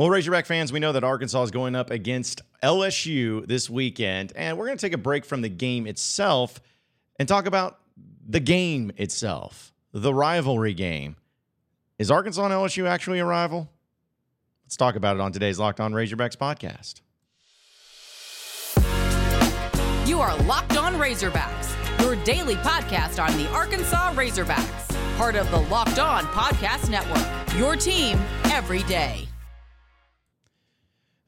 Well, Razorback fans, we know that Arkansas is going up against LSU this weekend, and we're going to take a break from the game itself and talk about the game itself, the rivalry game. Is Arkansas and LSU actually a rival? Let's talk about it on today's Locked On Razorbacks podcast. You are Locked On Razorbacks, your daily podcast on the Arkansas Razorbacks, part of the Locked On Podcast Network. Your team every day.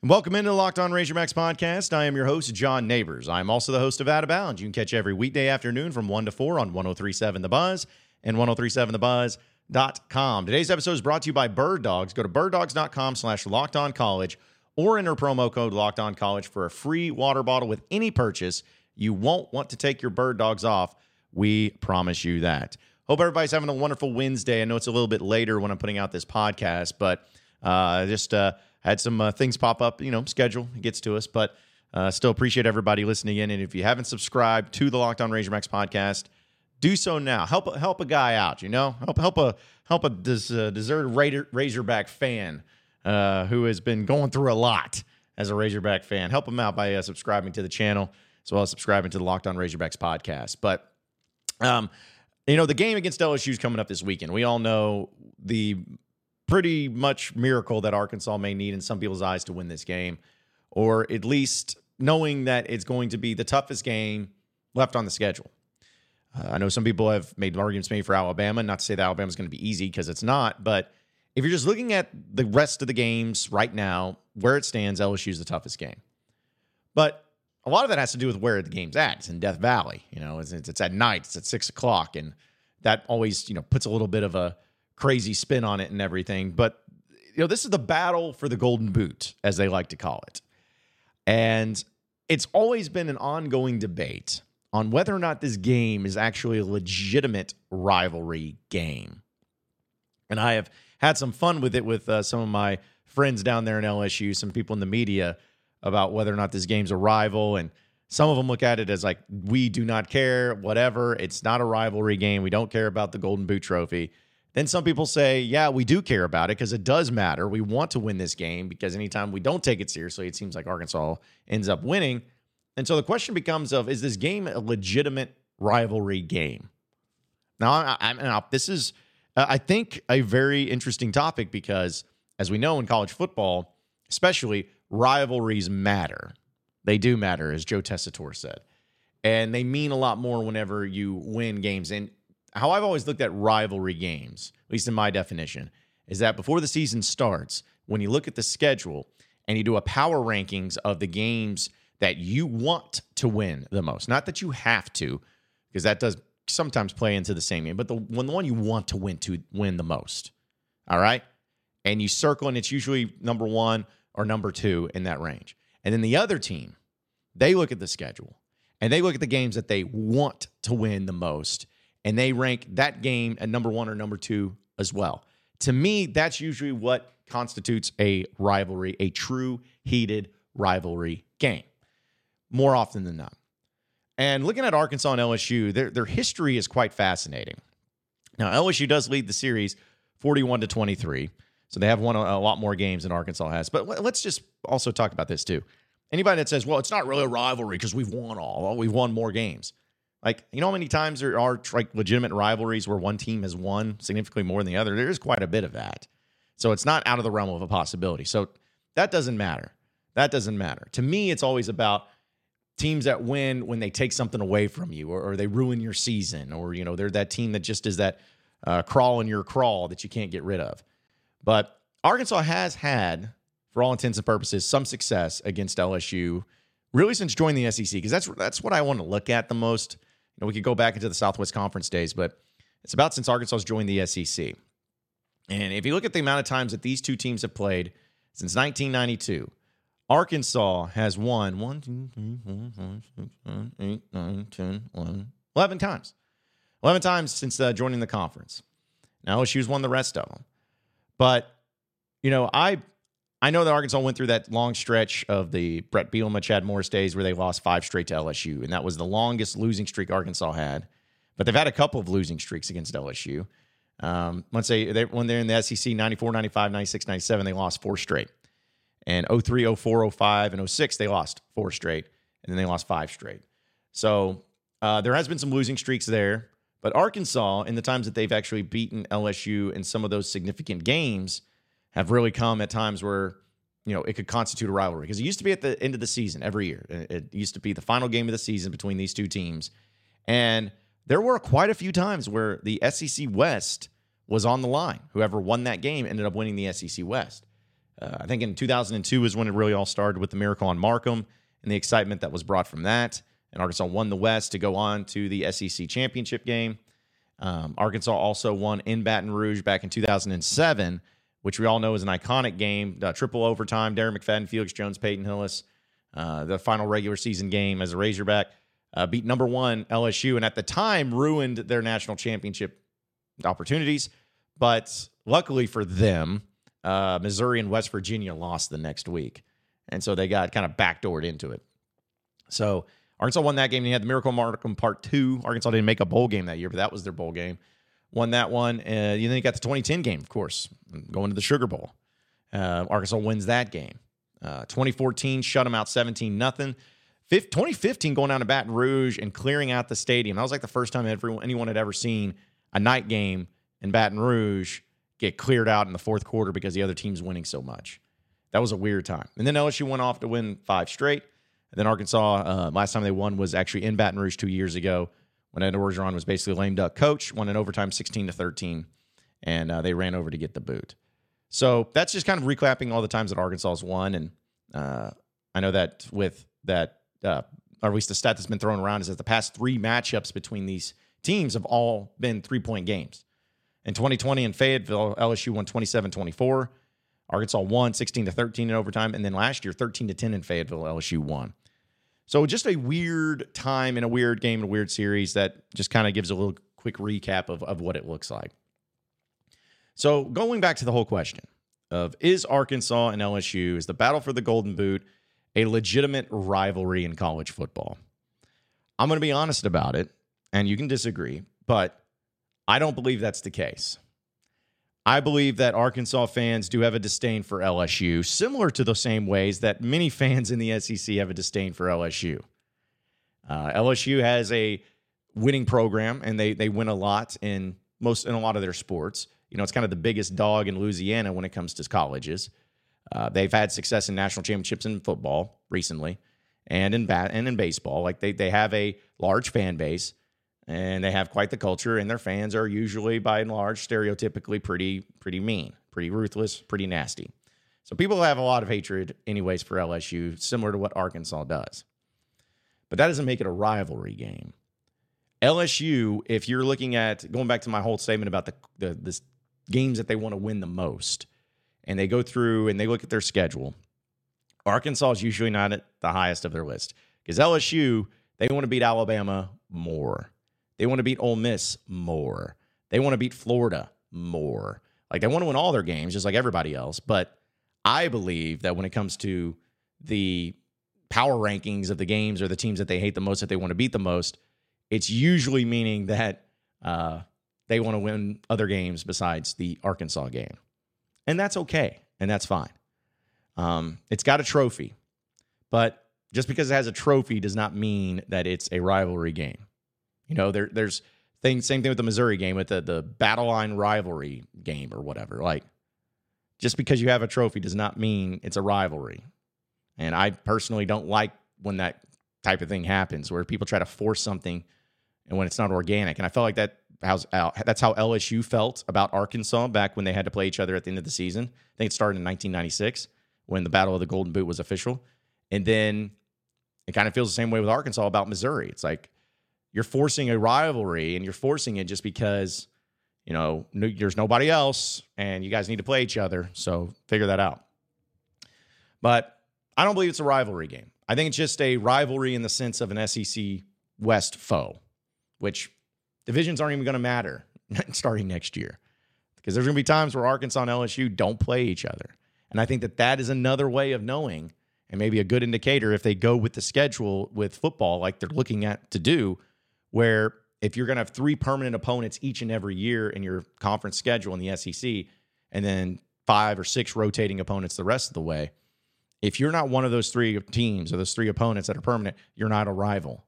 Welcome into the Locked On Razorbacks podcast. I am your host, John Nabors. I'm also the host of Out of Bounds. You can catch every weekday afternoon from 1 to 4 on 1037 The Buzz and 1037thebuzz.com. Today's episode is brought to you by Bird Dogs. Go to birddogs.com slash locked on college or enter promo code locked on college for a free water bottle with any purchase. You won't want to take your bird dogs off. We promise you that. Hope everybody's having a wonderful Wednesday. I know it's a little bit later when I'm putting out this podcast, but uh, just uh, had some uh, things pop up. You know, schedule gets to us, but uh, still appreciate everybody listening in. And if you haven't subscribed to the Locked On Razorbacks podcast, do so now. Help help a guy out. You know, help help a help a des, uh, deserted Raider, Razorback fan uh, who has been going through a lot as a Razorback fan. Help him out by uh, subscribing to the channel as well as subscribing to the Locked On Razorbacks podcast. But um, you know, the game against LSU is coming up this weekend. We all know the pretty much miracle that Arkansas may need in some people's eyes to win this game, or at least knowing that it's going to be the toughest game left on the schedule. Uh, I know some people have made arguments for Alabama. Not to say that Alabama's going to be easy because it's not, but if you're just looking at the rest of the games right now, where it stands, LSU is the toughest game. But a lot of that has to do with where the game's at. It's in Death Valley. You know, it's, it's at night. It's at six o'clock, and that always you know puts a little bit of a crazy spin on it and everything. But you know, this is the battle for the Golden Boot, as they like to call it, and it's always been an ongoing debate on whether or not this game is actually a legitimate rivalry game. And I have had some fun with it with uh, some of my friends down there in LSU, some people in the media about whether or not this game's a rival. And some of them look at it as like, we do not care, whatever. It's not a rivalry game. We don't care about the Golden Boot Trophy. Then some people say, yeah, we do care about it because it does matter. We want to win this game because anytime we don't take it seriously, it seems like Arkansas ends up winning. And so the question becomes of is this game a legitimate rivalry game? Now, I, I, now this is, uh, I think, a very interesting topic because as we know in college football, especially rivalries matter. They do matter, as Joe Tessitore said. And they mean a lot more whenever you win games. And how I've always looked at rivalry games, at least in my definition, is that before the season starts, when you look at the schedule and you do a power rankings of the games that you want to win the most, not that you have to, because that does sometimes play into the same game, but the one the one you want to win to win the most. All right. And you circle, and it's usually number one or number two in that range. And then the other team, they look at the schedule and they look at the games that they want to win the most and they rank that game at number one or number two as well. To me, that's usually what constitutes a rivalry, a true heated rivalry game, more often than not. And looking at Arkansas and LSU, their, their history is quite fascinating. Now, LSU does lead the series 41 to 23. So they have won a, lot more games than Arkansas has. But let's just also talk about this too. Anybody that says, well, it's not really a rivalry because we've won all, well, we've won more games. Like, you know how many times there are like legitimate rivalries where one team has won significantly more than the other? There's quite a bit of that. So it's not out of the realm of a possibility. So that doesn't matter. That doesn't matter. To me, it's always about teams that win when they take something away from you or, or they ruin your season or, you know, they're that team that just is that uh, crawl in your crawl that you can't get rid of. But Arkansas has had, for all intents and purposes, some success against LSU really since joining the SEC because that's that's what I want to look at the most know, we could go back into the Southwest Conference days, but it's about since Arkansas's joined the SEC. And if you look at the amount of times that these two teams have played since 1992, Arkansas has won 1, 2, 3, 4, 5, 6, 7, 8, 9, 10, 11, 11 times. 11 times since uh, joining the conference. Now LSU's won the rest of them. But, you know, I I know that Arkansas went through that long stretch of the Bret Bielema, Chad Morris days where they lost five straight to LSU, and that was the longest losing streak Arkansas had. But they've had a couple of losing streaks against LSU. um, once they, they when they're in the SEC 94, 95, 96, 97, they lost four straight. And 03, 04, 05, and 06, they lost four straight, and then they lost five straight. So uh, there has been some losing streaks there. But Arkansas, in the times that they've actually beaten LSU in some of those significant games, have really come at times where you know it could constitute a rivalry because it used to be at the end of the season every year. It used to be the final game of the season between these two teams, and there were quite a few times where the SEC West was on the line. Whoever won that game ended up winning the SEC West. Uh, I think in 2002 is when it really all started with the miracle on Markham and the excitement that was brought from that and Arkansas won the West to go on to the SEC championship game. Um, Arkansas also won in Baton Rouge back in 2007, which we all know is an iconic game, uh, triple overtime. Darren McFadden, Felix Jones, Peyton Hillis, uh, the final regular season game as a Razorback, uh, beat number one LSU, and at the time ruined their national championship opportunities. But luckily for them, uh, Missouri and West Virginia lost the next week, and so they got kind of backdoored into it. So Arkansas won that game. And you had the Miracle Markham Part Two. Arkansas didn't make a bowl game that year, but that was their bowl game. Won that one. And then you got the 2010 game, of course, going to the Sugar Bowl. Uh, Arkansas wins that game. Uh, 2014 shut them out 17 nothing. 2015 going down to Baton Rouge and clearing out the stadium. That was like the first time everyone, anyone had ever seen a night game in Baton Rouge get cleared out in the fourth quarter because the other team's winning so much. That was a weird time. And then LSU went off to win five straight. And then Arkansas, uh, last time they won was actually in Baton Rouge two years ago when Ed Orgeron was basically a lame duck coach, won in overtime 16 to 13, and uh, they ran over to get the boot. So that's just kind of recapping all the times that Arkansas has won. And uh, I know that with that, uh, or at least the stat that's been thrown around is that the past three matchups between these teams have all been three point games. In 2020 in Fayetteville, LSU won 27 24. Arkansas won 16 to 13 in overtime. And then last year, 13 to 10 in Fayetteville, LSU won. So just a weird time in a weird game in a weird series that just kind of gives a little quick recap of, of what it looks like. So going back to the whole question of is Arkansas and LSU, is the battle for the Golden Boot a legitimate rivalry in college football? I'm going to be honest about it, and you can disagree, but I don't believe that's the case. I believe that Arkansas fans do have a disdain for LSU, similar to the same ways that many fans in the SEC have a disdain for LSU. Uh, LSU has a winning program, and they they win a lot in most in a lot of their sports. You know, it's kind of the biggest dog in Louisiana when it comes to colleges. Uh, they've had success in national championships in football recently, and in bat and in baseball. Like they they have a large fan base and they have quite the culture and their fans are usually by and large stereotypically pretty pretty mean pretty ruthless pretty nasty. So people have a lot of hatred anyways for lsu similar to what arkansas does. But that doesn't make it a rivalry game. Lsu if you're looking at going back to my whole statement about the, the, the games that they want to win the most and they go through and they look at their schedule arkansas is usually not at the highest of their list. Because lsu they want to beat alabama more they want to beat Ole Miss more. They want to beat Florida more. Like they want to win all their games, just like everybody else. But I believe that when it comes to the power rankings of the games or the teams that they hate the most, that they want to beat the most, it's usually meaning that uh, they want to win other games besides the Arkansas game. And that's okay. And that's fine. Um, it's got a trophy. But just because it has a trophy does not mean that it's a rivalry game. You know, there there's things same thing with the Missouri game with the the battle line rivalry game or whatever. Like just because you have a trophy does not mean it's a rivalry. And I personally don't like when that type of thing happens where people try to force something and when it's not organic. And I felt like that how's uh, that's how LSU felt about Arkansas back when they had to play each other at the end of the season. I think it started in 1996 when the Battle of the Golden Boot was official. And then it kind of feels the same way with Arkansas about Missouri. It's like you're forcing a rivalry and you're forcing it just because you know there's nobody else and you guys need to play each other. So figure that out. But i don't believe it's a rivalry game. I think it's just a rivalry in the sense of an sec west foe which divisions aren't even going to matter starting next year. Because there's going to be times where arkansas and lsu don't play each other. And i think that that is another way of knowing and maybe a good indicator if they go with the schedule with football like they're looking at to do where if you're going to have three permanent opponents each and every year in your conference schedule in the SEC, and then five or six rotating opponents the rest of the way, if you're not one of those three teams or those three opponents that are permanent, you're not a rival.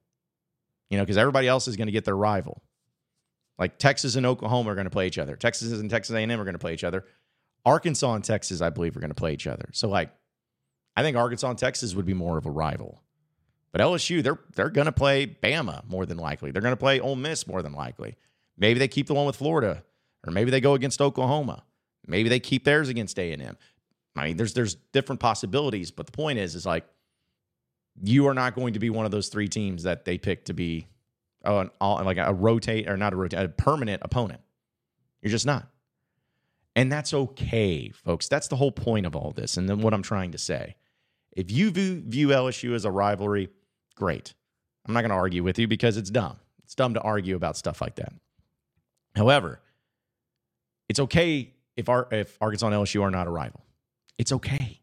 You know, because everybody else is going to get their rival. Like Texas and Oklahoma are going to play each other. Texas and Texas A&M are going to play each other. Arkansas and Texas, I believe, are going to play each other. So, like, I think Arkansas and Texas would be more of a rival. But LSU, they're they're going to play Bama more than likely. They're going to play Ole Miss more than likely. Maybe they keep the one with Florida, or maybe they go against Oklahoma. Maybe they keep theirs against A and M. I mean, there's there's different possibilities, but the point is, is like you are not going to be one of those three teams that they pick to be oh, an, all, like a rotate or not a rotate, a permanent opponent. You're just not. And that's okay, folks. That's the whole point of all this. And then what I'm trying to say. If you view, view LSU as a rivalry, great. I'm not going to argue with you because it's dumb. It's dumb to argue about stuff like that. However, it's okay if, our, if Arkansas and LSU are not a rival. It's okay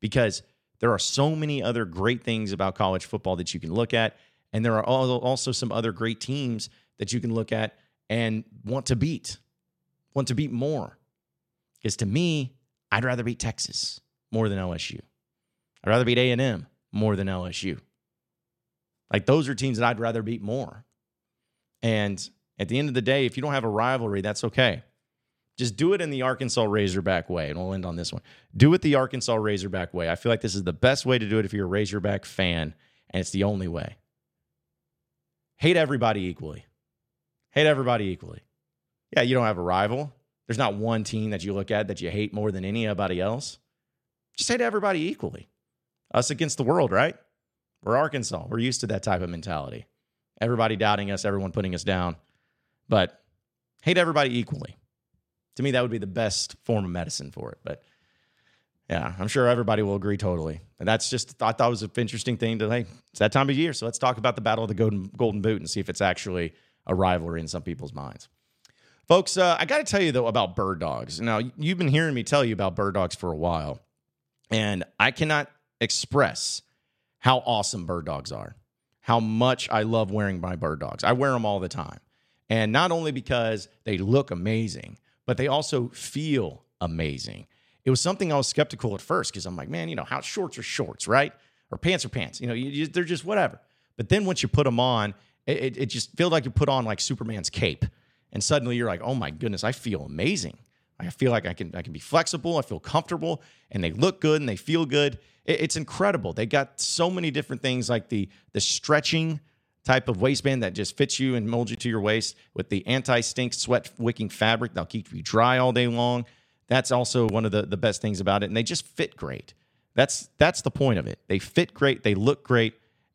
because there are so many other great things about college football that you can look at. And there are also some other great teams that you can look at and want to beat, want to beat more. Because to me, I'd rather beat Texas more than LSU. I'd rather beat A&M more than LSU. Like those are teams that I'd rather beat more. And at the end of the day, if you don't have a rivalry, that's okay. Just do it in the Arkansas Razorback way. And we'll end on this one. Do it the Arkansas Razorback way. I feel like this is the best way to do it if you're a Razorback fan, and it's the only way. Hate everybody equally. Hate everybody equally. Yeah, you don't have a rival. There's not one team that you look at that you hate more than anybody else. Just hate everybody equally. Us against the world, right? We're Arkansas. We're used to that type of mentality. Everybody doubting us, everyone putting us down. But hate everybody equally. To me, that would be the best form of medicine for it. But yeah, I'm sure everybody will agree totally. And that's just, I thought was an interesting thing to, hey, it's that time of year. So let's talk about the Battle of the Golden, Golden Boot and see if it's actually a rivalry in some people's minds. Folks, uh, I got to tell you, though, about bird dogs. Now, you've been hearing me tell you about bird dogs for a while, and I cannot express how awesome bird dogs are, how much I love wearing my bird dogs. I wear them all the time. And not only because they look amazing, but they also feel amazing. It was something I was skeptical at first because I'm like, man, you know, how shorts are shorts, right? Or pants are pants. You know, you, they're just whatever. But then once you put them on, it, it, it just feels like you put on like Superman's cape. And suddenly you're like, oh my goodness, I feel amazing. I feel like I can I can be flexible, I feel comfortable, and they look good and they feel good. It, it's incredible. They got so many different things like the the stretching type of waistband that just fits you and molds you to your waist with the anti-stink sweat wicking fabric that'll keep you dry all day long. That's also one of the, the best things about it. And they just fit great. That's that's the point of it. They fit great, they look great,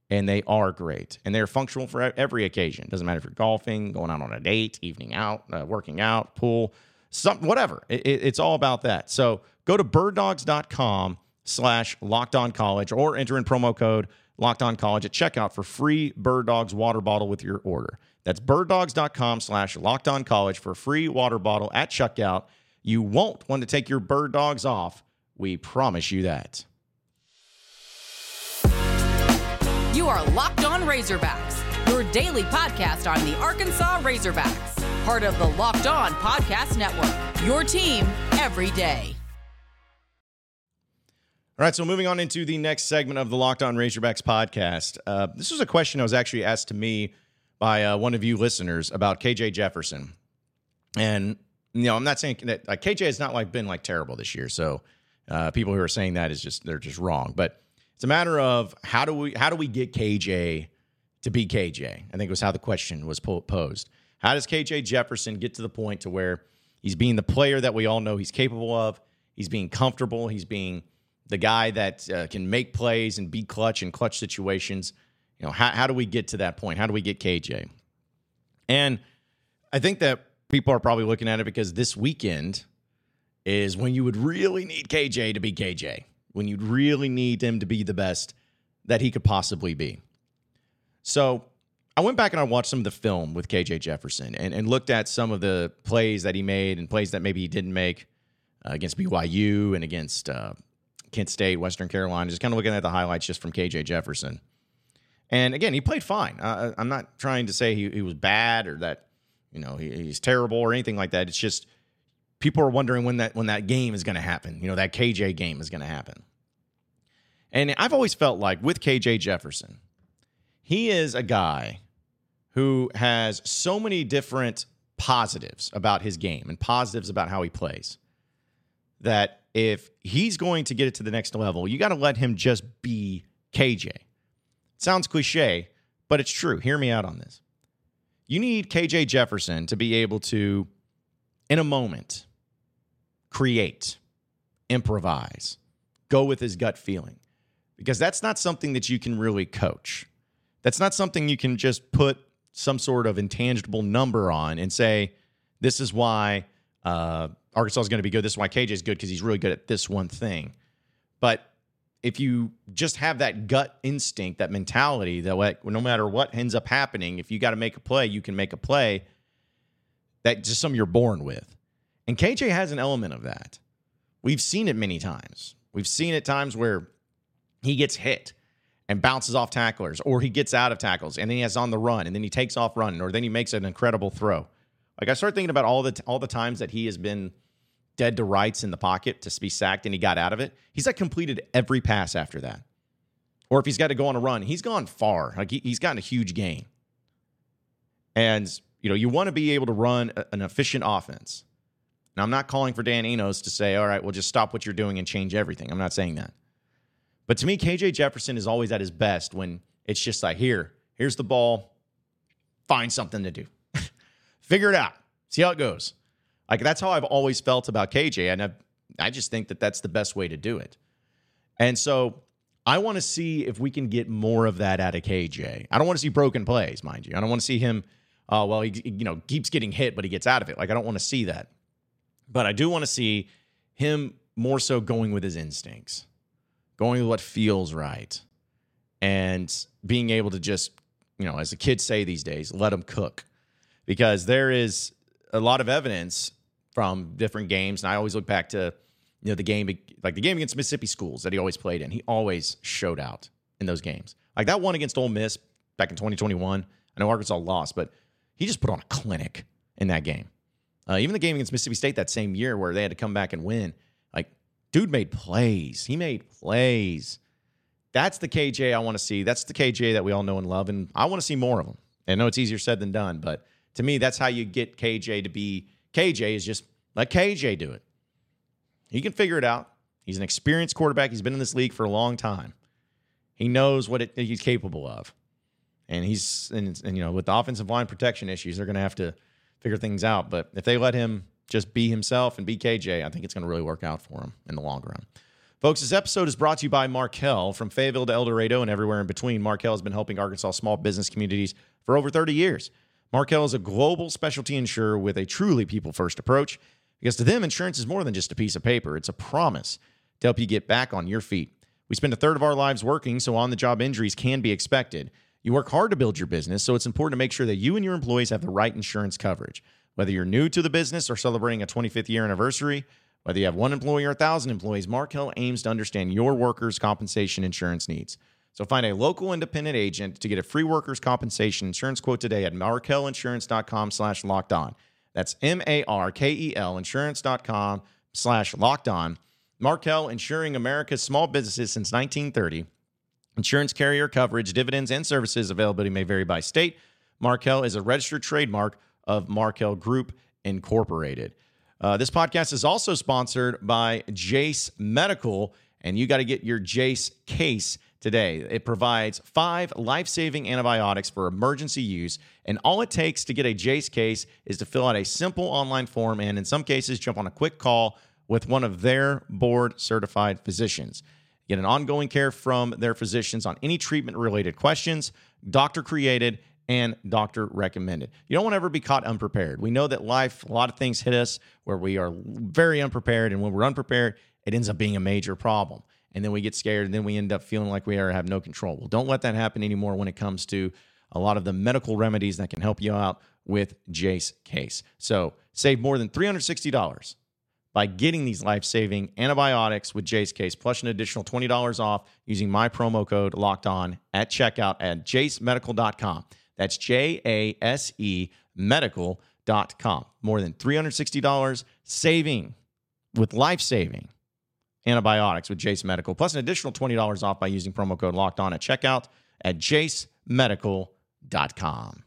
and they are great. And they're functional for every occasion. Doesn't matter if you're golfing, going out on a date, evening out, uh, working out, pool, some whatever. It, it, it's all about that. So go to birddogs.com slash locked on college or enter in promo code locked on college at checkout for free bird dogs water bottle with your order. That's birddogs.com slash locked on college for free water bottle at checkout. You won't want to take your bird dogs off. We promise you that. You are locked on razorbacks your daily podcast on the arkansas razorbacks part of the locked on podcast network your team every day all right, so moving on into the next segment of the Locked On Razorbacks podcast. Uh, this was a question that was actually asked to me by uh, one of you listeners about KJ Jefferson, and you know I'm not saying that KJ has not like been like terrible this year. So uh, people who are saying that is just they're just wrong. But it's a matter of how do we how do we get KJ to be KJ? I think was how the question was posed. How does KJ Jefferson get to the point to where he's being the player that we all know he's capable of? He's being comfortable. He's being the guy that uh, can make plays and be clutch in clutch situations. You know, how, how do we get to that point? How do we get KJ? And I think that people are probably looking at it because this weekend is when you would really need KJ to be KJ, when you'd really need him to be the best that he could possibly be. So I went back and I watched some of the film with KJ Jefferson and, and looked at some of the plays that he made and plays that maybe he didn't make uh, against BYU and against uh, Kent State, Western Carolina, just kind of looking at the highlights just from KJ Jefferson. And again, he played fine. Uh, I'm not trying to say he, he, was bad or that you know he, he's terrible or anything like that. It's just people are wondering when that when that game is going to happen. You know that KJ game is going to happen. And I've always felt like with KJ Jefferson, he is a guy who has so many different positives about his game and positives about how he plays that if he's going to get it to the next level, you got to let him just be KJ. sounds cliche, but it's true. Hear me out on this. You need KJ Jefferson to be able to, in a moment, create, improvise, go with his gut feeling, because that's not something that you can really coach. That's not something you can just put some sort of intangible number on and say, this is why uh, Arkansas is going to be good. This is why KJ is good because he's really good at this one thing. But if you just have that gut instinct, that mentality that no matter what ends up happening, if you got to make a play, you can make a play. That just something you're born with. And KJ has an element of that. We've seen it many times. We've seen it times where he gets hit and bounces off tacklers, or he gets out of tackles and then he has on the run and then he takes off running, or then he makes an incredible throw. Like I start thinking about all the all the times that he has been dead to rights in the pocket to be sacked and he got out of it. He's like completed every pass after that. Or if he's got to go on a run, he's gone far. Like he, he's gotten a huge gain. And you know, you want to be able to run a, an efficient offense. Now, I'm not calling for Dan Enos to say, all right, well, just stop what you're doing and change everything. I'm not saying that. But to me, KJ Jefferson is always at his best when it's just like, here, here's the ball, find something to do. Figure it out. See how it goes. Like that's how I've always felt about KJ, and I've, I just think that that's the best way to do it. And so I want to see if we can get more of that out of KJ. I don't want to see broken plays, mind you. I don't want to see him. Uh, well, he you know keeps getting hit, but he gets out of it. Like I don't want to see that. But I do want to see him more so going with his instincts, going with what feels right, and being able to just you know, as the kids say these days, let them cook, because there is a lot of evidence from different games. And I always look back to, you know, the game, like the game against Mississippi schools that he always played in. He always showed out in those games. Like that one against Ole Miss back in 2021. I know Arkansas lost, but he just put on a clinic in that game. Uh, even the game against Mississippi State that same year where they had to come back and win, dude made plays. He made plays. That's the KJ I want to see. That's the KJ that we all know and love, and I want to see more of him. I know it's easier said than done, but to me, that's how you get KJ to be KJ is just let KJ do it. He can figure it out. He's an experienced quarterback. He's been in this league for a long time. He knows what it, he's capable of. And he's, and, and, you know, with the offensive line protection issues, they're going to have to figure things out. But if they let him just be himself and be KJ, I think it's going to really work out for him in the long run. Folks, this episode is brought to you by Markel. From Fayetteville to El Dorado and everywhere in between, Markel has been helping Arkansas small business communities for over 30 years. Markel is a global specialty insurer with a truly people first approach because to them, insurance is more than just a piece of paper, it's a promise to help you get back on your feet. We spend a third of our lives working, so on the job injuries can be expected. You work hard to build your business, so it's important to make sure that you and your employees have the right insurance coverage. Whether you're new to the business or celebrating a 25th year anniversary, whether you have one employee or a 1,000 employees, Markel aims to understand your workers' compensation insurance needs. So find a local independent agent to get a free workers' compensation insurance quote today at markelinsurance.com slash locked on. That's M-A-R-K-E-L insurance.com slash locked on. Markel insuring America's small businesses since 1930. Insurance carrier coverage, dividends, and services availability may vary by state. Markel is a registered trademark of Markel Group Incorporated. Uh, this podcast is also sponsored by Jase Medical, and you got to get your Jase case today. It provides five life saving antibiotics for emergency use. And all it takes to get a Jase case is to fill out a simple online form and, in some cases, jump on a quick call with one of their board certified physicians. Get an ongoing care from their physicians on any treatment related questions, doctor created and doctor recommended. You don't want to ever be caught unprepared. We know that life, a lot of things hit us where we are very unprepared. And when we're unprepared, it ends up being a major problem and then we get scared and then we end up feeling like we are have no control. Well, don't let that happen anymore when it comes to a lot of the medical remedies that can help you out with Jase Case. So save more than $360 by getting these life-saving antibiotics with Jase Case, plus an additional $20 off using my promo code locked on at checkout at jasemedical.com. That's J-A-S-E medical.com. More than $360 saving with life-saving antibiotics with Jase Medical, plus an additional $20 off by using promo code locked on at checkout at jasemedical.com.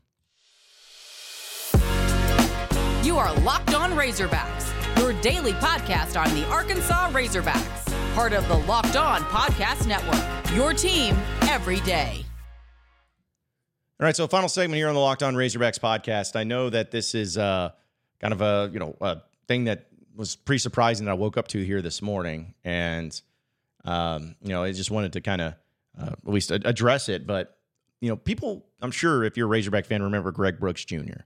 You are Locked On Razorbacks, your daily podcast on the Arkansas Razorbacks, part of the Locked On Podcast Network. Your team every day. All right, so final segment here on the Locked On Razorbacks podcast. I know that this is uh, kind of a you know a thing that was pretty surprising that I woke up to here this morning, and um, you know I just wanted to kind of uh, at least address it. But you know, people, I'm sure if you're a Razorback fan, remember Greg Brooks Jr.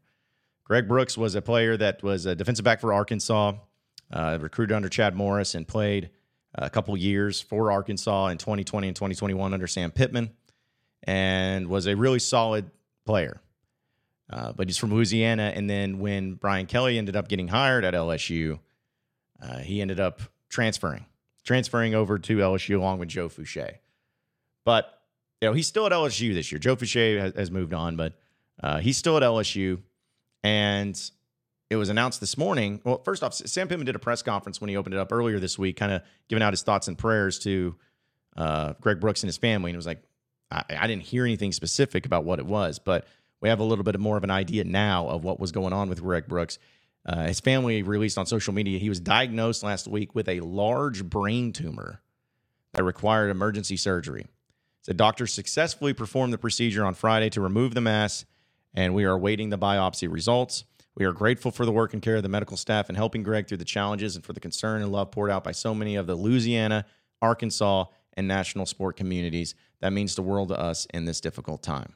Greg Brooks was a player that was a defensive back for Arkansas, uh, recruited under Chad Morris, and played a couple years for Arkansas in 2020 and 2021 under Sam Pittman, and was a really solid player. Uh, but he's from Louisiana. And then when Brian Kelly ended up getting hired at LSU, uh, he ended up transferring, transferring over to LSU along with Joe Foucha. But you know he's still at LSU this year. Joe Foucha has, has moved on, but uh, he's still at LSU. And it was announced this morning. Well, first off, Sam Pittman did a press conference when he opened it up earlier this week, kind of giving out his thoughts and prayers to uh, Greg Brooks and his family. And it was like, I, I, didn't hear anything specific about what it was, but we have a little bit more of an idea now of what was going on with Greg Brooks. Uh, his family released on social media he was diagnosed last week with a large brain tumor that required emergency surgery. The doctor successfully performed the procedure on Friday to remove the mass, and we are awaiting the biopsy results. We are grateful for the work and care of the medical staff in helping Greg through the challenges and for the concern and love poured out by so many of the Louisiana, Arkansas, and national sport communities. That means the world to us in this difficult time.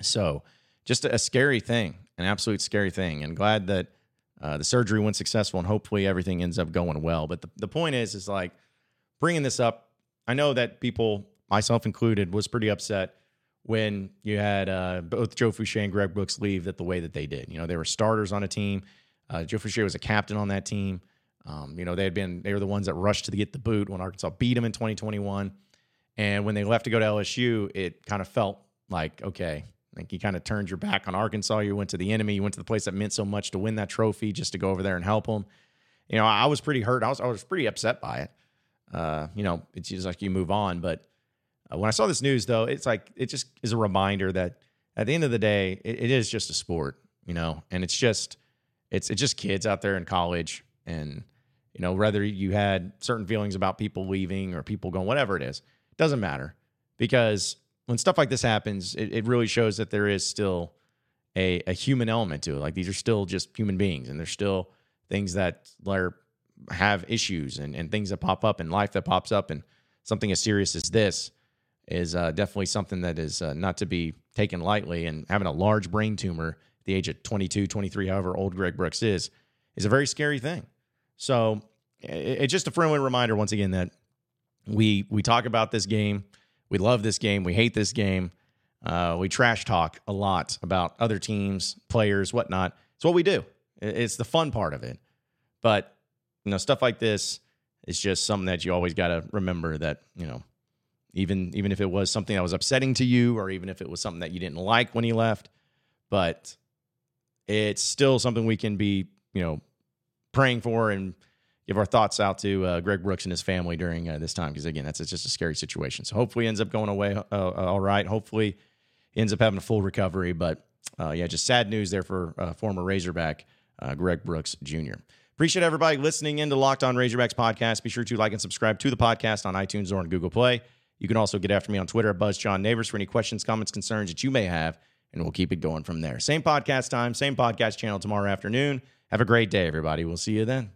So, just a, scary thing, an absolute scary thing, and glad that uh, the surgery went successful and hopefully everything ends up going well. But the, the point is, is like bringing this up. I know that people, myself included, was pretty upset when you had uh, both Joe Foucha and Greg Brooks leave that the way that they did. You know, they were starters on a team. Uh, Joe Foucha was a captain on that team. Um, you know, they had been they were the ones that rushed to get the boot when Arkansas beat them in 2021. And when they left to go to LSU, it kind of felt like okay, like you kind of turned your back on Arkansas. You went to the enemy. You went to the place that meant so much to win that trophy, just to go over there and help them. You know, I was pretty hurt. I was I was pretty upset by it. Uh, you know, it's just like you move on. But uh, when I saw this news, though, it's like it just is a reminder that at the end of the day, it, it is just a sport. You know, and it's just it's it's just kids out there in college, and you know whether you had certain feelings about people leaving or people going, whatever it is, doesn't matter because when stuff like this happens, it, it really shows that there is still a, a human element to it. Like these are still just human beings, and there's still things that are have issues and, and things that pop up in life that pops up, and something as serious as this is uh, definitely something that is uh, not to be taken lightly. And having a large brain tumor at the age of 22, 23, however old Greg Brooks is, is a very scary thing. So it's just a friendly reminder once again that we we talk about this game we love this game. We hate this game. Uh, we trash talk a lot about other teams, players, whatnot. It's what we do. It's the fun part of it. But you know, stuff like this is just something that you always got to remember that you know, even even if it was something that was upsetting to you, or even if it was something that you didn't like when he left, but it's still something we can be you know praying for and give our thoughts out to uh, Greg Brooks and his family during uh, this time because again, that's just a scary situation. So hopefully, ends up going away uh, uh, all right. Hopefully, ends up having a full recovery. But uh, yeah, just sad news there for uh, former Razorback Greg Brooks Jr. Appreciate everybody listening in to Locked On Razorbacks podcast. Be sure to like and subscribe to the podcast on iTunes or on Google Play. You can also get after me on Twitter at Buzz John Nabors for any questions, comments, concerns that you may have, and we'll keep it going from there. Same podcast time, same podcast channel tomorrow afternoon. Have a great day, everybody. We'll see you then.